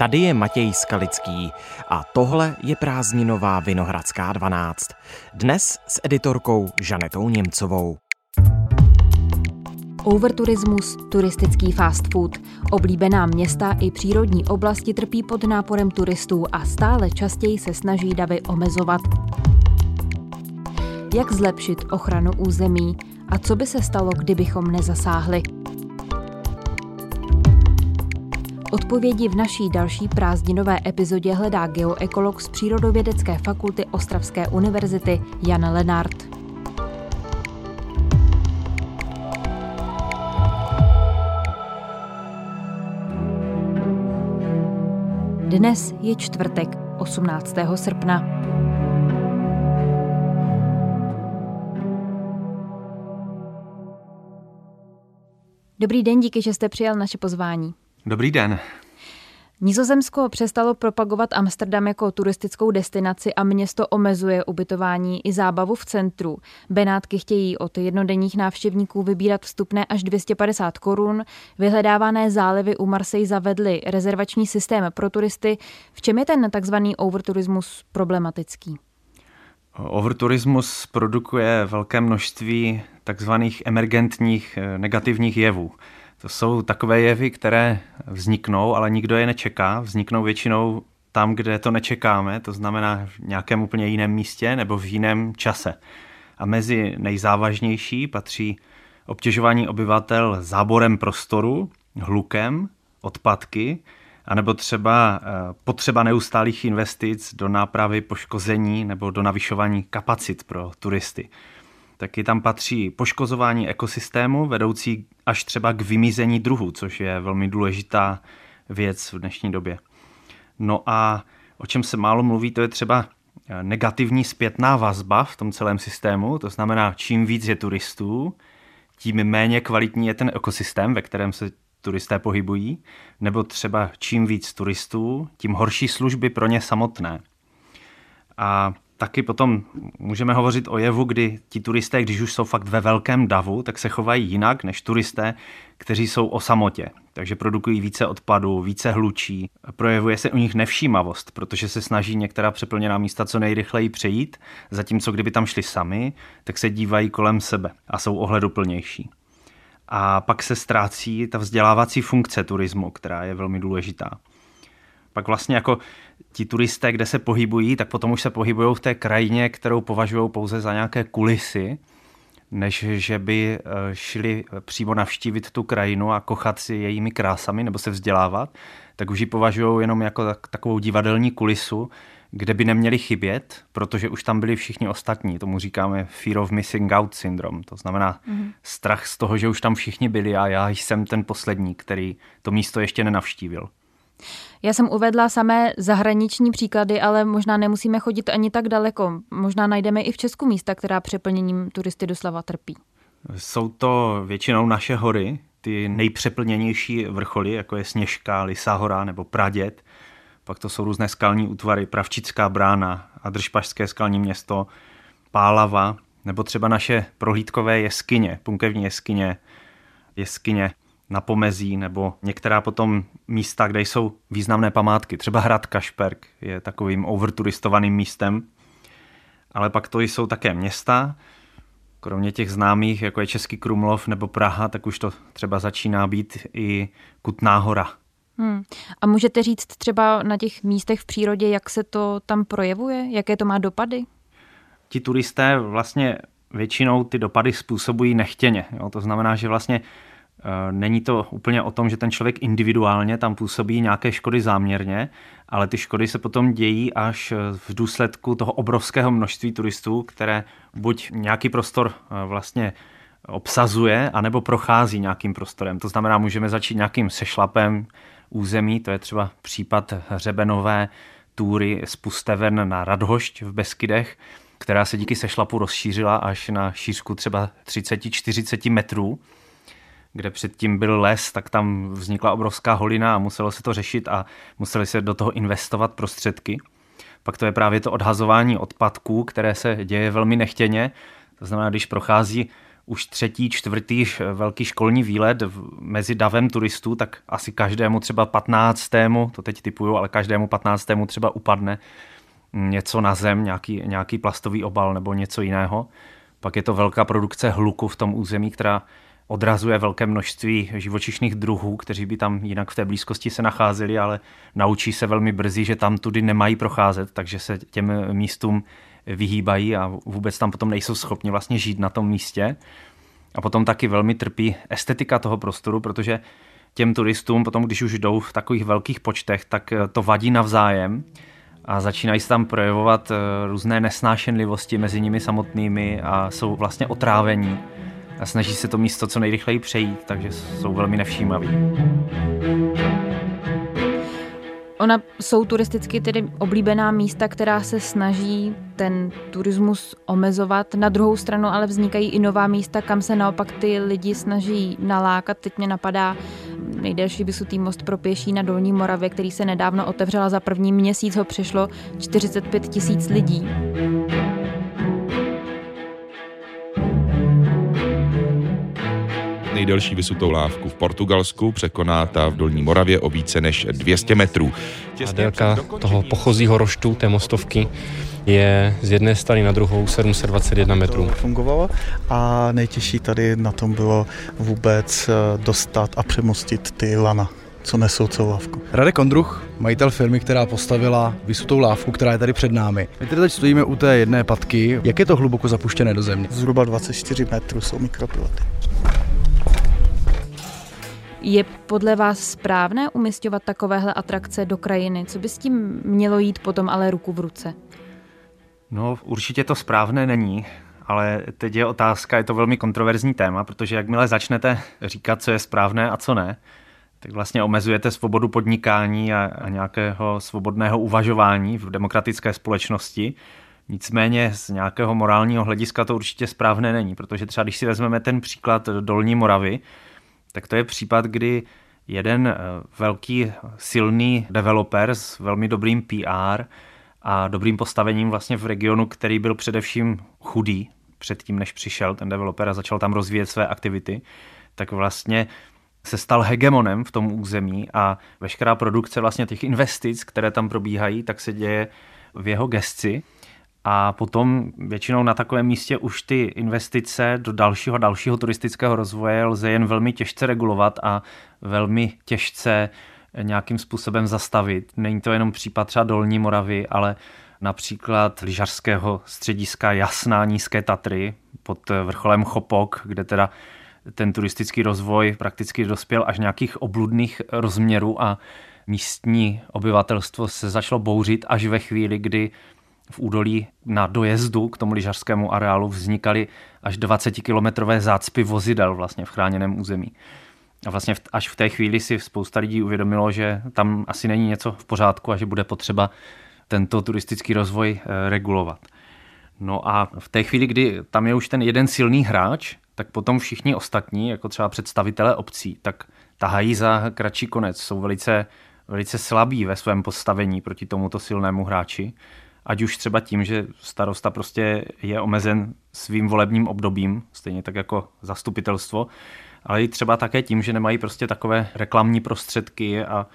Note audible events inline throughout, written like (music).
Tady je Matěj Skalický a tohle je prázdninová Vinohradská 12. Dnes s editorkou Žanetou Němcovou. Overturismus, turistický fast food, oblíbená města i přírodní oblasti trpí pod náporem turistů a stále častěji se snaží davy omezovat. Jak zlepšit ochranu území a co by se stalo, kdybychom nezasáhli? Odpovědi v naší další prázdninové epizodě hledá geoekolog z Přírodovědecké fakulty Ostravské univerzity Jan Lenart. Dnes je čtvrtek, 18. srpna. Dobrý den, díky, že jste přijal naše pozvání. Dobrý den. Nizozemsko přestalo propagovat Amsterdam jako turistickou destinaci a město omezuje ubytování i zábavu v centru. Benátky chtějí od jednodenních návštěvníků vybírat vstupné až 250 korun. Vyhledávané zálivy u Marseille zavedly rezervační systém pro turisty. V čem je ten takzvaný overturismus problematický? Overturismus produkuje velké množství takzvaných emergentních eh, negativních jevů. To jsou takové jevy, které vzniknou, ale nikdo je nečeká. Vzniknou většinou tam, kde to nečekáme, to znamená v nějakém úplně jiném místě nebo v jiném čase. A mezi nejzávažnější patří obtěžování obyvatel záborem prostoru, hlukem, odpadky, anebo třeba eh, potřeba neustálých investic do nápravy poškození nebo do navyšování kapacit pro turisty. Taky tam patří poškozování ekosystému, vedoucí až třeba k vymizení druhů, což je velmi důležitá věc v dnešní době. No a o čem se málo mluví, to je třeba eh, negativní zpětná vazba v tom celém systému, to znamená, čím víc je turistů, tím méně kvalitní je ten ekosystém, ve kterém se turisté pohybují, nebo třeba čím víc turistů, tím horší služby pro ně samotné. A taky potom můžeme hovořit o jevu, kdy ti turisté, když už jsou fakt ve velkém davu, tak se chovají jinak než turisté, kteří jsou o samotě. Takže produkují více odpadu, více hlučí. Projevuje se u nich nevšímavost, protože se snaží některá přeplněná místa co nejrychleji přejít, zatímco kdyby tam šli sami, tak se dívají kolem sebe a jsou ohleduplnější. A pak se ztrácí ta vzdělávací funkce turismu, která je velmi důležitá. Pak vlastně jako ti turisté, kde se pohybují, tak potom už se pohybují v té krajině, kterou považují pouze za nějaké kulisy, než že by eh, šli přímo navštívit tu krajinu a kochat si jejími krásami nebo se vzdělávat, tak už ji považují jenom jako takovou divadelní kulisu, kde by neměli chybět, protože už tam byli všichni ostatní. Tomu říkáme fear of missing out syndrom. To znamená mm-hmm. strach z toho, že už tam všichni byli a já jsem ten poslední, který to místo ještě nenavštívil. Já jsem uvedla samé zahraniční příklady, ale možná nemusíme chodit ani tak daleko. Možná najdeme i v Česku místa, která přeplněním turisty doslova trpí. Jsou to většinou naše hory, ty nejpřeplněnější vrcholy, jako je Sněžka, Lisá hora nebo Pradět. Pak to jsou různé skalní útvary, Pravčická brána, Adržpašské skalní město, Pálava, nebo třeba naše prohlídkové jeskyně, punkevní jeskyně, jeskyně na pomezí nebo některá potom místa, kde jsou významné památky. Třeba hrad Kašperk je takovým overturistovaným místem, ale pak to jsou také města, kromě těch známých, jako je Český Krumlov nebo Praha, tak už to třeba začíná být i Kutná hora. Hmm. A můžete říct třeba na těch místech v přírodě, jak se to tam projevuje? Jaké to má dopady? Ti turisté vlastně většinou ty dopady způsobují nechtěně. Jo? To znamená, že vlastně není to úplně o tom, že ten člověk individuálně tam působí nějaké škody záměrně, ale ty škody se potom dějí až v důsledku toho obrovského množství turistů, které buď nějaký prostor eh, vlastně obsazuje, anebo prochází nějakým prostorem. To znamená, můžeme začít nějakým sešlapem území, to je třeba případ hřebenové túry z Pusteven na Radhošť v Beskydech, která se díky sešlapu rozšířila až na šířku třeba 30-40 metrů kde předtím byl les, tak tam vznikla obrovská holina a muselo se to řešit a museli se do toho investovat prostředky. Pak to je právě to odhazování odpadků, které se děje velmi nechtěně. To znamená, když prochází už třetí, čtvrtý velký školní výlet mezi davem turistů, tak asi každému třeba 15. to teď typuju, ale každému 15. třeba upadne něco na zem, nějaký, nějaký plastový obal nebo něco jiného. Pak je to velká produkce hluku v tom území, která odrazuje velké množství živočišných druhů, kteří by tam jinak v té blízkosti se nacházeli, ale naučí se velmi brzy, že tam tudy nemají procházet, takže se těm místům vyhýbají a vůbec tam potom nejsou schopni vlastně žít na tom místě. A potom taky velmi trpí estetika toho prostoru, protože těm turistům potom, když už jdou v takových velkých počtech, tak to vadí navzájem a začínají se tam projevovat různé nesnášenlivosti mezi nimi samotnými a jsou vlastně otrávení a snaží se to místo co nejrychleji přejít, takže jsou velmi nevšímaví. Ona jsou turisticky tedy oblíbená místa, která se snaží ten turismus omezovat. Na druhou stranu ale vznikají i nová místa, kam se naopak ty lidi snaží nalákat. Teď mě napadá nejdelší vysutý most pro pěší na Dolní Moravě, který se nedávno otevřela. Za první měsíc ho přišlo 45 tisíc lidí. Nejdelší vysutou lávku v Portugalsku, překoná ta v Dolní Moravě o více než 200 metrů. A délka toho pochozího roštu, té mostovky, je z jedné strany na druhou 721 metrů. Fungovalo a nejtěžší tady na tom bylo vůbec eh, dostat a přemostit ty lana co nesou celou lávku. Radek Ondruch, majitel firmy, která postavila vysutou lávku, která je tady před námi. My tady teď stojíme u té jedné patky. Jak je to hluboko zapuštěné do země? Zhruba 24 metrů jsou mikropiloty. Je podle vás správné umistovat takovéhle atrakce do krajiny? Co by s tím mělo jít potom ale ruku v ruce? No, určitě to správné není, ale teď je otázka, je to velmi kontroverzní téma, protože jakmile začnete říkat, co je správné a co ne, tak vlastně omezujete svobodu podnikání a, a nějakého svobodného uvažování v demokratické společnosti. Nicméně z nějakého morálního hlediska to určitě správné není, protože třeba když si vezmeme ten příklad Dolní Moravy, tak to je případ, kdy jeden eh, velký silný developer s velmi dobrým PR a dobrým postavením vlastně v regionu, který byl především chudý předtím, než přišel ten developer a začal tam rozvíjet své aktivity, tak vlastně se stal hegemonem v tom území a veškerá produkce vlastně těch investic, které tam probíhají, tak se děje v jeho gesci a potom většinou na takovém místě už ty investice do dalšího dalšího turistického rozvoje lze jen velmi těžce regulovat a velmi těžce nějakým způsobem zastavit. Není to jenom případ třeba Dolní Moravy, ale například lyžařského střediska Jasná Nízké Tatry pod vrcholem Chopok, kde teda ten turistický rozvoj prakticky dospěl až nějakých obludných rozměrů a místní obyvatelstvo se začalo bouřit až ve chvíli, kdy v údolí na dojezdu k tomu lyžařskému areálu vznikaly až 20-kilometrové zácpy vozidel vlastně v chráněném území. A vlastně až v té chvíli si spousta lidí uvědomilo, že tam asi není něco v pořádku a že bude potřeba tento turistický rozvoj eh, regulovat. No a v té chvíli, kdy tam je už ten jeden silný hráč, tak potom všichni ostatní, jako třeba představitelé obcí, tak tahají za kratší konec, jsou velice, velice slabí ve svém postavení proti tomuto silnému hráči ať už třeba tím, že starosta prostě je omezen svým volebním obdobím, stejně tak jako zastupitelstvo, ale i třeba také tím, že nemají prostě takové reklamní prostředky a,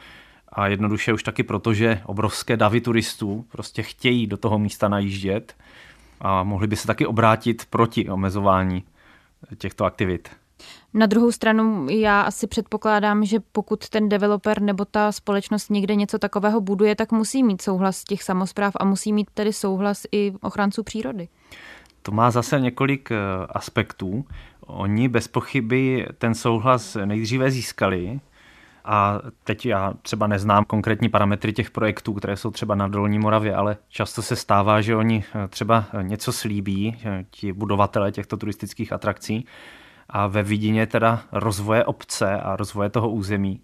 a jednoduše už taky proto, že obrovské davy turistů prostě chtějí do toho místa najíždět a mohli by se taky obrátit proti omezování těchto aktivit. Na druhou stranu já asi předpokládám, že pokud ten developer nebo ta společnost někde něco takového buduje, tak musí mít souhlas těch samozpráv a musí mít tedy souhlas i ochranců přírody. To má zase několik eh, aspektů. Oni bez pochyby ten souhlas nejdříve získali, a teď já třeba neznám konkrétní parametry těch projektů, které jsou třeba na Dolní Moravě, ale často se stává, že oni eh, třeba něco slíbí, ti budovatelé těchto turistických atrakcí, a ve vidině teda rozvoje obce a rozvoje toho území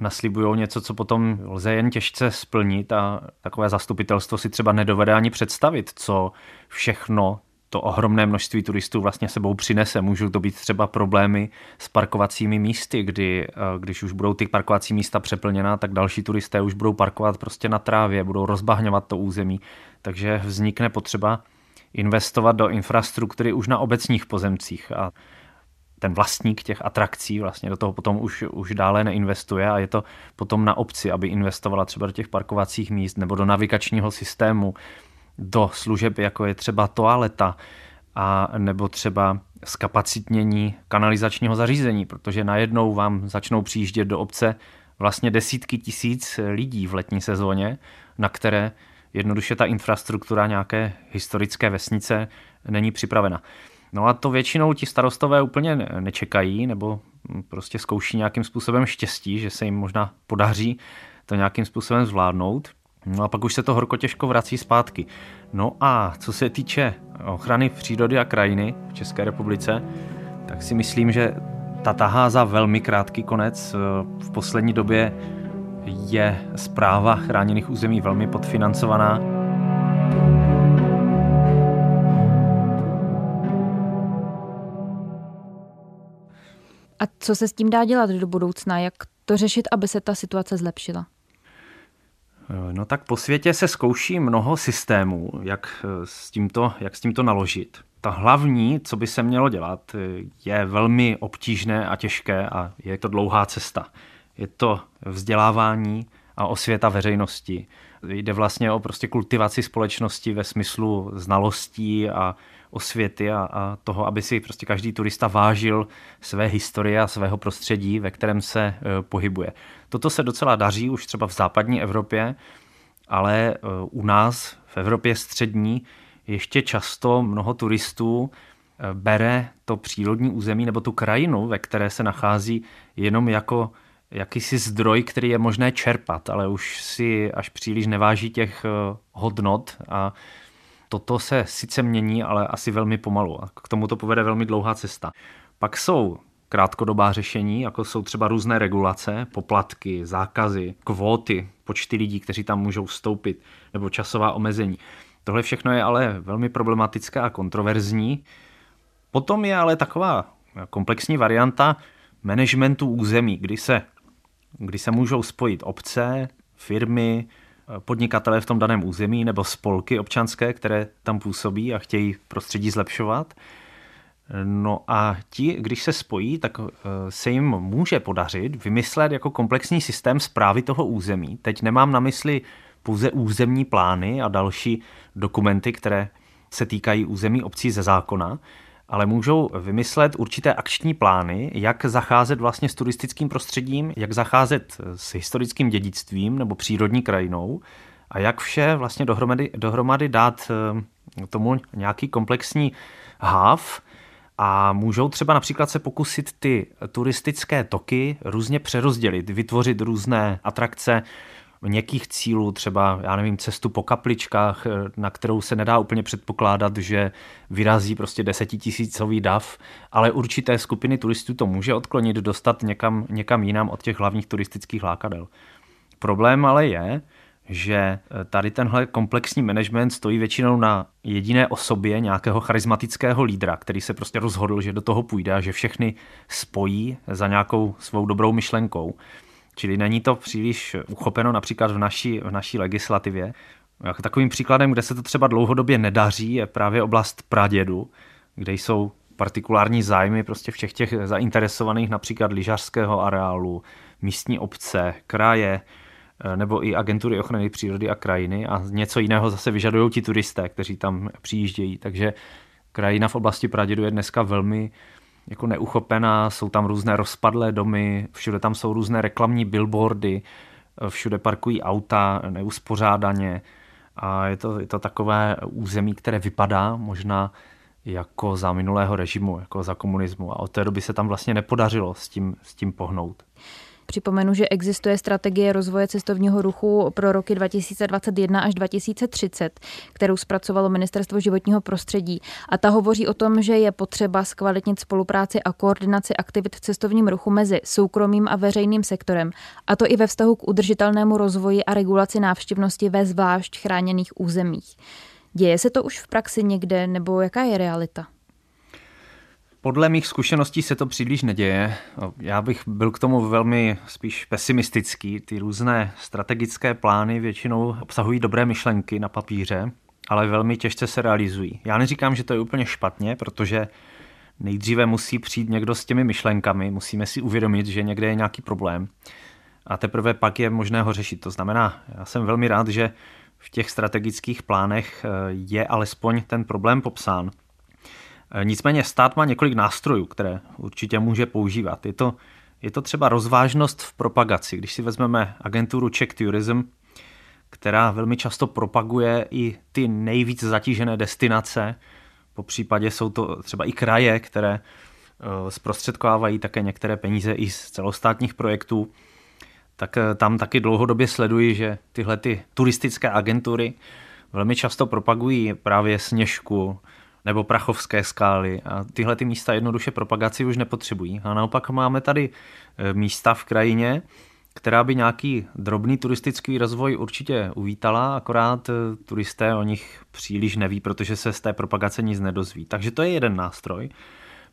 naslibují něco, co potom lze jen těžce splnit a takové zastupitelstvo si třeba nedovede ani představit, co všechno to ohromné množství turistů vlastně sebou přinese. Můžou to být třeba problémy s parkovacími místy, kdy eh, když už budou ty parkovací místa přeplněná, tak další turisté už budou parkovat prostě na trávě, budou rozbahňovat to území. Takže vznikne potřeba investovat do infrastruktury už na obecních pozemcích a ten vlastník těch atrakcí vlastně do toho potom už, už dále neinvestuje a je to potom na obci, aby investovala třeba do těch parkovacích míst nebo do navigačního systému, do služeb, jako je třeba toaleta, a nebo třeba zkapacitnění kanalizačního zařízení, protože najednou vám začnou přijíždět do obce vlastně desítky tisíc lidí v letní sezóně, na které jednoduše ta infrastruktura nějaké historické vesnice není připravena. No a to většinou ti starostové úplně nečekají, nebo prostě zkouší nějakým způsobem štěstí, že se jim možná podaří to nějakým způsobem zvládnout. No a pak už se to horko těžko vrací zpátky. No a co se týče ochrany přírody a krajiny v České republice, tak si myslím, že ta tahá za velmi krátký konec. V poslední době je zpráva chráněných území velmi podfinancovaná. A co se s tím dá dělat do budoucna? Jak to řešit, aby se ta situace zlepšila? No tak po světě se zkouší mnoho systémů, jak s tímto, jak s tímto naložit. Ta hlavní, co by se mělo dělat, je velmi obtížné a těžké a je to dlouhá cesta. Je to vzdělávání a osvěta veřejnosti. Jde vlastně o prostě kultivaci společnosti ve smyslu znalostí a osvěty a, a toho, aby si prostě každý turista vážil své historie a svého prostředí, ve kterém se e, pohybuje. Toto se docela daří už třeba v západní Evropě, ale e, u nás v Evropě střední ještě často mnoho turistů e, bere to přírodní území nebo tu krajinu, ve které se nachází, jenom jako jakýsi zdroj, který je možné čerpat, ale už si až příliš neváží těch hodnot a Toto se sice mění, ale asi velmi pomalu a k tomu to povede velmi dlouhá cesta. Pak jsou krátkodobá řešení, jako jsou třeba různé regulace, poplatky, zákazy, kvóty, počty lidí, kteří tam můžou vstoupit, nebo časová omezení. Tohle všechno je ale velmi problematické a kontroverzní. Potom je ale taková komplexní varianta managementu území, kdy se, kdy se můžou spojit obce, firmy, podnikatele v tom daném území nebo spolky občanské, které tam působí a chtějí prostředí zlepšovat. No a ti, když se spojí, tak eh, se jim může podařit vymyslet jako komplexní systém zprávy toho území. Teď nemám na mysli pouze územní plány a další dokumenty, které se týkají území obcí ze zákona, ale můžou vymyslet určité akční plány, jak zacházet vlastně s turistickým prostředím, jak zacházet s historickým dědictvím nebo přírodní krajinou a jak vše vlastně dohromady, dohromady dát eh, tomu nějaký komplexní háv, a můžou třeba například se pokusit ty turistické toky různě přerozdělit, vytvořit různé atrakce, měkkých cílů, třeba, já nevím, cestu po kapličkách, eh, na kterou se nedá úplně předpokládat, že vyrazí prostě desetitisícový dav, ale určité skupiny turistů to může odklonit, dostat někam, někam jinam od těch hlavních turistických lákadel. Problém ale je, že eh, tady tenhle komplexní management stojí většinou na jediné osobě nějakého charismatického lídra, který se prostě rozhodl, že do toho půjde a že všechny spojí za nějakou svou dobrou myšlenkou. Čili není to příliš uchopeno například v naší, v naší legislativě. Jako takovým příkladem, kde se to třeba dlouhodobě nedaří, je právě oblast pradědu, kde jsou partikulární zájmy prostě všech těch zainteresovaných například lyžařského areálu, místní obce, kraje, eh, nebo i agentury ochrany přírody a krajiny a něco jiného zase vyžadují ti turisté, kteří tam přijíždějí. Takže krajina v oblasti Pradědu je dneska velmi jako neuchopená, jsou tam různé rozpadlé domy, všude tam jsou různé reklamní billboardy, všude parkují auta neuspořádaně a je to, je to takové území, které vypadá možná jako za minulého režimu, jako za komunismu a od té doby se tam vlastně nepodařilo s tím, s tím pohnout. Připomenu, že existuje strategie rozvoje cestovního ruchu pro roky 2021 až 2030, kterou zpracovalo Ministerstvo životního prostředí. A ta hovoří o tom, že je potřeba zkvalitnit spolupráci a koordinaci aktivit v cestovním ruchu mezi soukromým a veřejným sektorem, a to i ve vztahu k udržitelnému rozvoji a regulaci návštěvnosti ve zvlášť chráněných územích. Děje se to už v praxi někde, nebo jaká je realita? Podle mých zkušeností se to příliš neděje. Já bych byl k tomu velmi spíš pesimistický. Ty různé strategické plány většinou obsahují dobré myšlenky na papíře, ale velmi těžce se realizují. Já neříkám, že to je úplně špatně, protože nejdříve musí přijít někdo s těmi myšlenkami, musíme si uvědomit, že někde je nějaký problém a teprve pak je možné ho řešit. To znamená, já jsem velmi rád, že v těch strategických plánech eh, je alespoň ten problém popsán. Eh, nicméně stát má několik nástrojů, které určitě může používat. Je to, je to třeba rozvážnost v propagaci. Když si vezmeme agenturu Czech Tourism, která velmi často propaguje i ty nejvíc zatížené destinace, po případě jsou to třeba i kraje, které eh, zprostředkovávají také některé peníze i z celostátních projektů, tak eh, tam taky dlouhodobě sleduji, že tyhle ty turistické agentury velmi často propagují právě Sněžku nebo Prachovské skály a tyhle ty místa jednoduše propagaci už nepotřebují. A naopak máme tady eh, místa v krajině, která by nějaký drobný turistický rozvoj určitě uvítala, akorát eh, turisté o nich příliš neví, protože se z té propagace nic nedozví. Takže to je jeden nástroj.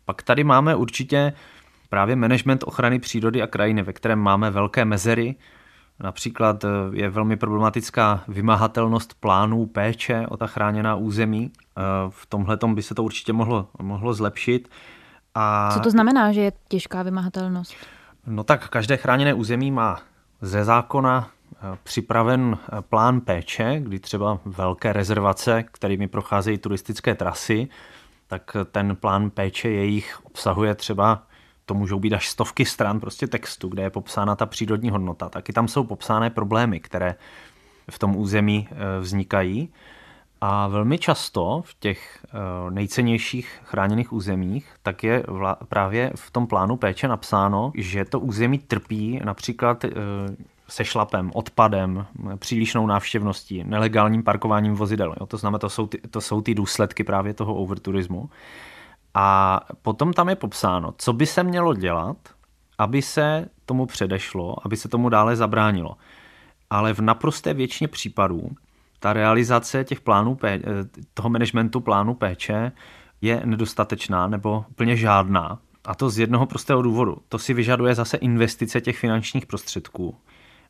Pak tady máme určitě právě management ochrany přírody a krajiny, ve kterém máme velké mezery. Například eh, je velmi problematická vymahatelnost plánů péče o ta chráněná území. Eh, v tomhle by se to určitě mohlo, mohlo zlepšit. A... Co to znamená, že je těžká vymahatelnost? No tak každé chráněné území má ze zákona eh, připraven plán péče, kdy třeba velké rezervace, kterými procházejí turistické trasy, tak ten plán péče jejich obsahuje třeba to můžou být až stovky stran prostě textu, kde je popsána ta přírodní hodnota. Taky tam jsou popsány problémy, které v tom území eh, vznikají. A velmi často v těch eh, nejcennějších chráněných územích tak je právě v tom plánu péče napsáno, že to území trpí například eh, se šlapem, odpadem, přílišnou návštěvností, nelegálním parkováním vozidel. Jo, to znamená, to jsou, ty, to jsou ty důsledky právě toho overturismu. A potom tam je popsáno, co by se mělo dělat, aby se tomu předešlo, aby se tomu dále zabránilo. Ale v naprosté většině případů ta realizace těch plánů, eh, toho managementu plánu péče je nedostatečná nebo úplně žádná. A to z jednoho prostého důvodu. To si vyžaduje zase investice těch finančních prostředků.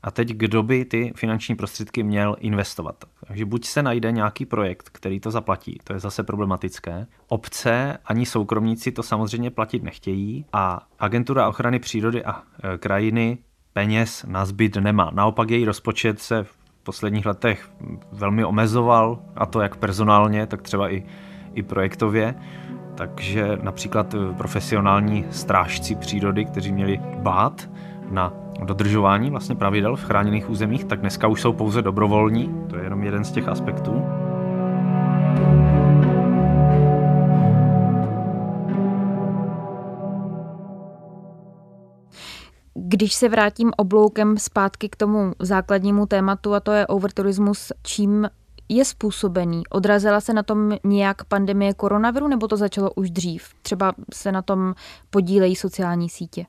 A teď kdo by ty finanční prostředky měl investovat? Takže buď se najde nějaký projekt, který to zaplatí, to je zase problematické. Obce ani soukromníci to samozřejmě platit nechtějí a agentura ochrany přírody a e, krajiny peněz na zbyt nemá. Naopak její rozpočet se v posledních letech velmi omezoval, a to jak personálně, tak třeba i, i projektově. Takže například e, profesionální strážci přírody, kteří měli bát na dodržování vlastně pravidel v chráněných územích, tak dneska už jsou pouze dobrovolní. To je jenom jeden z těch aspektů. Když se vrátím obloukem zpátky k tomu základnímu tématu, a to je overturismus, čím je způsobený? Odrazila se na tom nějak pandemie koronaviru, nebo to začalo už dřív? Třeba se na tom podílejí sociální sítě?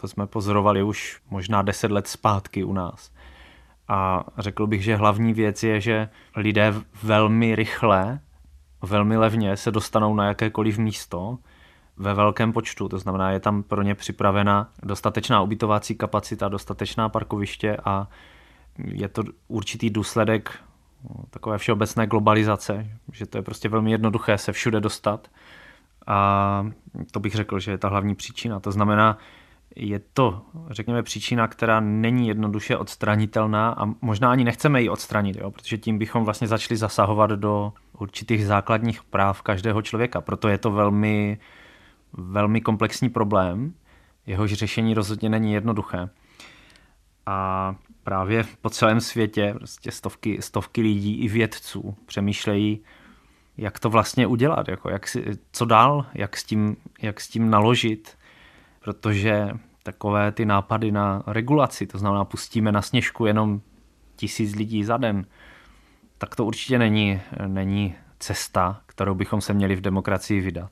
To jsme pozorovali už možná deset let zpátky u nás. A řekl bych, že hlavní věc je, že lidé velmi rychle, velmi levně se dostanou na jakékoliv místo ve velkém počtu. To znamená, je tam pro ně připravena dostatečná ubytovací kapacita, dostatečná parkoviště a je to určitý důsledek takové všeobecné globalizace, že to je prostě velmi jednoduché se všude dostat. A to bych řekl, že je ta hlavní příčina. To znamená, je to, řekněme, příčina, která není jednoduše odstranitelná a možná ani nechceme ji odstranit, jo, protože tím bychom vlastně začali zasahovat do určitých základních práv každého člověka. Proto je to velmi, velmi komplexní problém, jehož řešení rozhodně není jednoduché. A právě po celém světě prostě stovky, stovky lidí i vědců přemýšlejí, jak to vlastně udělat, jako jak si, co dál, jak s, tím, jak s tím naložit, protože takové ty nápady na regulaci, to znamená pustíme na sněžku jenom tisíc lidí za den, tak to určitě není, není cesta, kterou bychom se měli v demokracii vydat.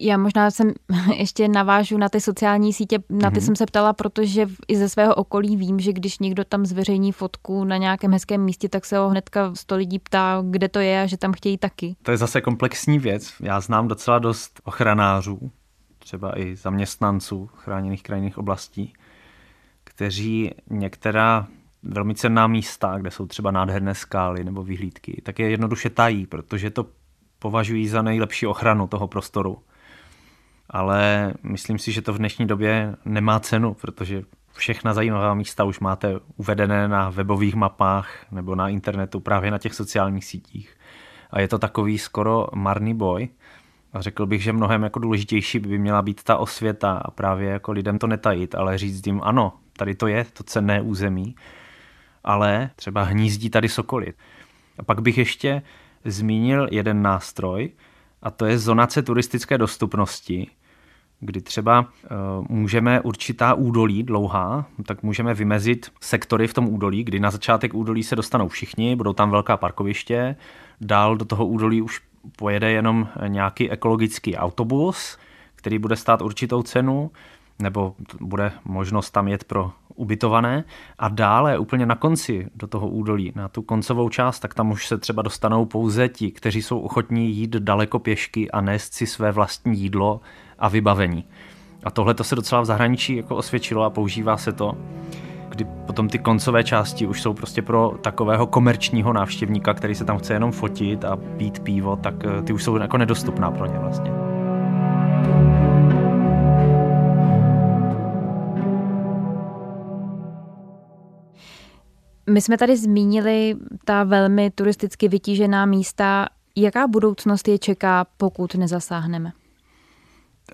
Já možná jsem (laughs) ještě navážu na ty sociální sítě, na ty mm-hmm. jsem se ptala, protože i ze svého okolí vím, že když někdo tam zveřejní fotku na nějakém hezkém místě, tak se ho hnedka sto lidí ptá, kde to je a že tam chtějí taky. To je zase komplexní věc. Já znám docela dost ochranářů, třeba i zaměstnanců chráněných krajinných oblastí, kteří některá velmi cenná místa, kde jsou třeba nádherné skály nebo vyhlídky, tak je jednoduše tají, protože to považují za nejlepší ochranu toho prostoru. Ale myslím si, že to v dnešní době nemá cenu, protože všechna zajímavá místa už máte uvedené na webových mapách nebo na internetu, právě na těch sociálních sítích. A je to takový skoro marný boj. A řekl bych, že mnohem jako důležitější by měla být ta osvěta a právě jako lidem to netajit, ale říct jim ano, tady to je to cenné území, ale třeba hnízdí tady sokoly. A pak bych ještě zmínil jeden nástroj, a to je zonace turistické dostupnosti, kdy třeba uh, můžeme určitá údolí dlouhá, tak můžeme vymezit sektory v tom údolí, kdy na začátek údolí se dostanou všichni, budou tam velká parkoviště, dál do toho údolí už pojede jenom nějaký ekologický autobus, který bude stát určitou cenu, nebo bude možnost tam jet pro ubytované a dále úplně na konci do toho údolí, na tu koncovou část, tak tam už se třeba dostanou pouze ti, kteří jsou ochotní jít daleko pěšky a nést si své vlastní jídlo a vybavení. A tohle to se docela v zahraničí jako osvědčilo a používá se to, kdy potom ty koncové části už jsou prostě pro takového komerčního návštěvníka, který se tam chce jenom fotit a pít pivo, tak eh, ty už jsou jako nedostupná pro ně vlastně. My jsme tady zmínili ta velmi turisticky vytížená místa. Jaká budoucnost je čeká, pokud nezasáhneme?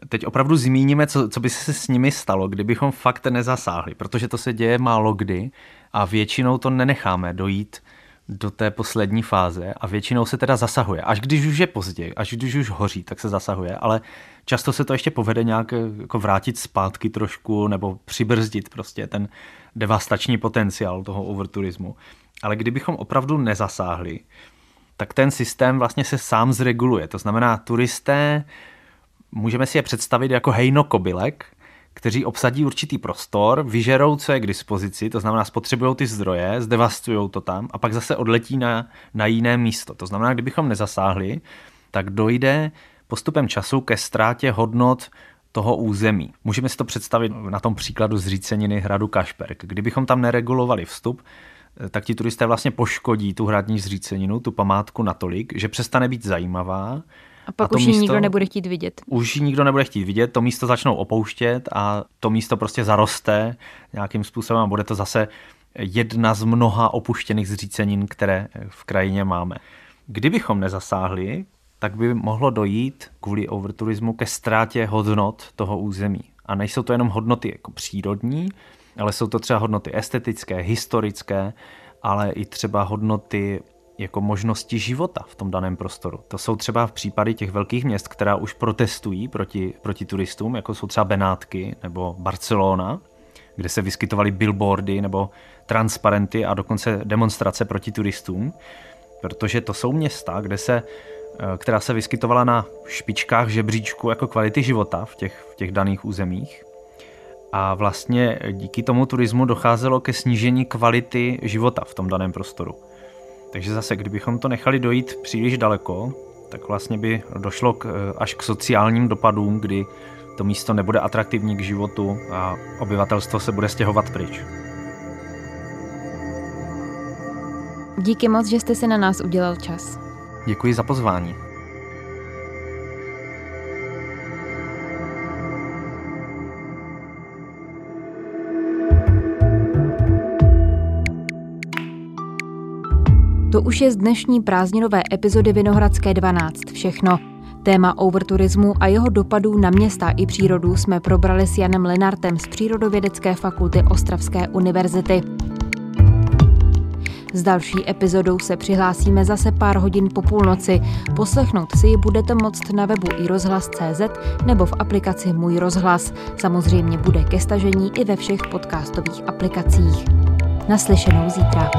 Teď opravdu zmíníme, co, co by se s nimi stalo, kdybychom fakt nezasáhli, protože to se děje málo kdy a většinou to nenecháme dojít do té poslední fáze a většinou se teda zasahuje. Až když už je pozdě, až když už hoří, tak se zasahuje, ale často se to ještě povede nějak jako vrátit zpátky trošku nebo přibrzdit prostě ten devastační potenciál toho overturismu. Ale kdybychom opravdu nezasáhli, tak ten systém vlastně se sám zreguluje. To znamená, turisté, můžeme si je představit jako hejno kobylek, kteří obsadí určitý prostor, vyžerou, co je k dispozici, to znamená, spotřebují ty zdroje, zdevastují to tam a pak zase odletí na, na jiné místo. To znamená, kdybychom nezasáhli, tak dojde postupem času ke ztrátě hodnot toho území. Můžeme si to představit na tom příkladu zříceniny hradu Kašperk. Kdybychom tam neregulovali vstup, tak ti turisté vlastně poškodí tu hradní zříceninu, tu památku natolik, že přestane být zajímavá. A pak a už ji místo, nikdo nebude chtít vidět. Už ji nikdo nebude chtít vidět, to místo začnou opouštět a to místo prostě zaroste nějakým způsobem a bude to zase jedna z mnoha opuštěných zřícenin, které v krajině máme. Kdybychom nezasáhli, tak by mohlo dojít kvůli overturismu ke ztrátě hodnot toho území. A nejsou to jenom hodnoty jako přírodní, ale jsou to třeba hodnoty estetické, historické, ale i třeba hodnoty jako možnosti života v tom daném prostoru. To jsou třeba v případy těch velkých měst, která už protestují proti, proti turistům, jako jsou třeba Benátky nebo Barcelona, kde se vyskytovaly billboardy nebo transparenty a dokonce demonstrace proti turistům, protože to jsou města, kde se Eh, která se vyskytovala na špičkách žebříčku jako kvality života v těch, v těch daných územích. A vlastně díky tomu turismu docházelo ke snížení kvality života v tom daném prostoru. Takže zase, kdybychom to nechali dojít příliš daleko, tak vlastně by došlo k, eh, až k sociálním dopadům, kdy to místo nebude atraktivní k životu a obyvatelstvo se bude stěhovat pryč. Díky moc, že jste si na nás udělal čas. Děkuji za pozvání. To už je z dnešní prázdninové epizody Vinohradské 12 všechno. Téma overturismu a jeho dopadů na města i přírodu jsme probrali s Janem Lenartem z Přírodovědecké fakulty Ostravské univerzity. S další epizodou se přihlásíme zase pár hodin po půlnoci. Poslechnout si ji budete moct na webu i rozhlas.cz nebo v aplikaci Můj rozhlas. Samozřejmě bude ke stažení i ve všech podcastových aplikacích. Naslyšenou zítra.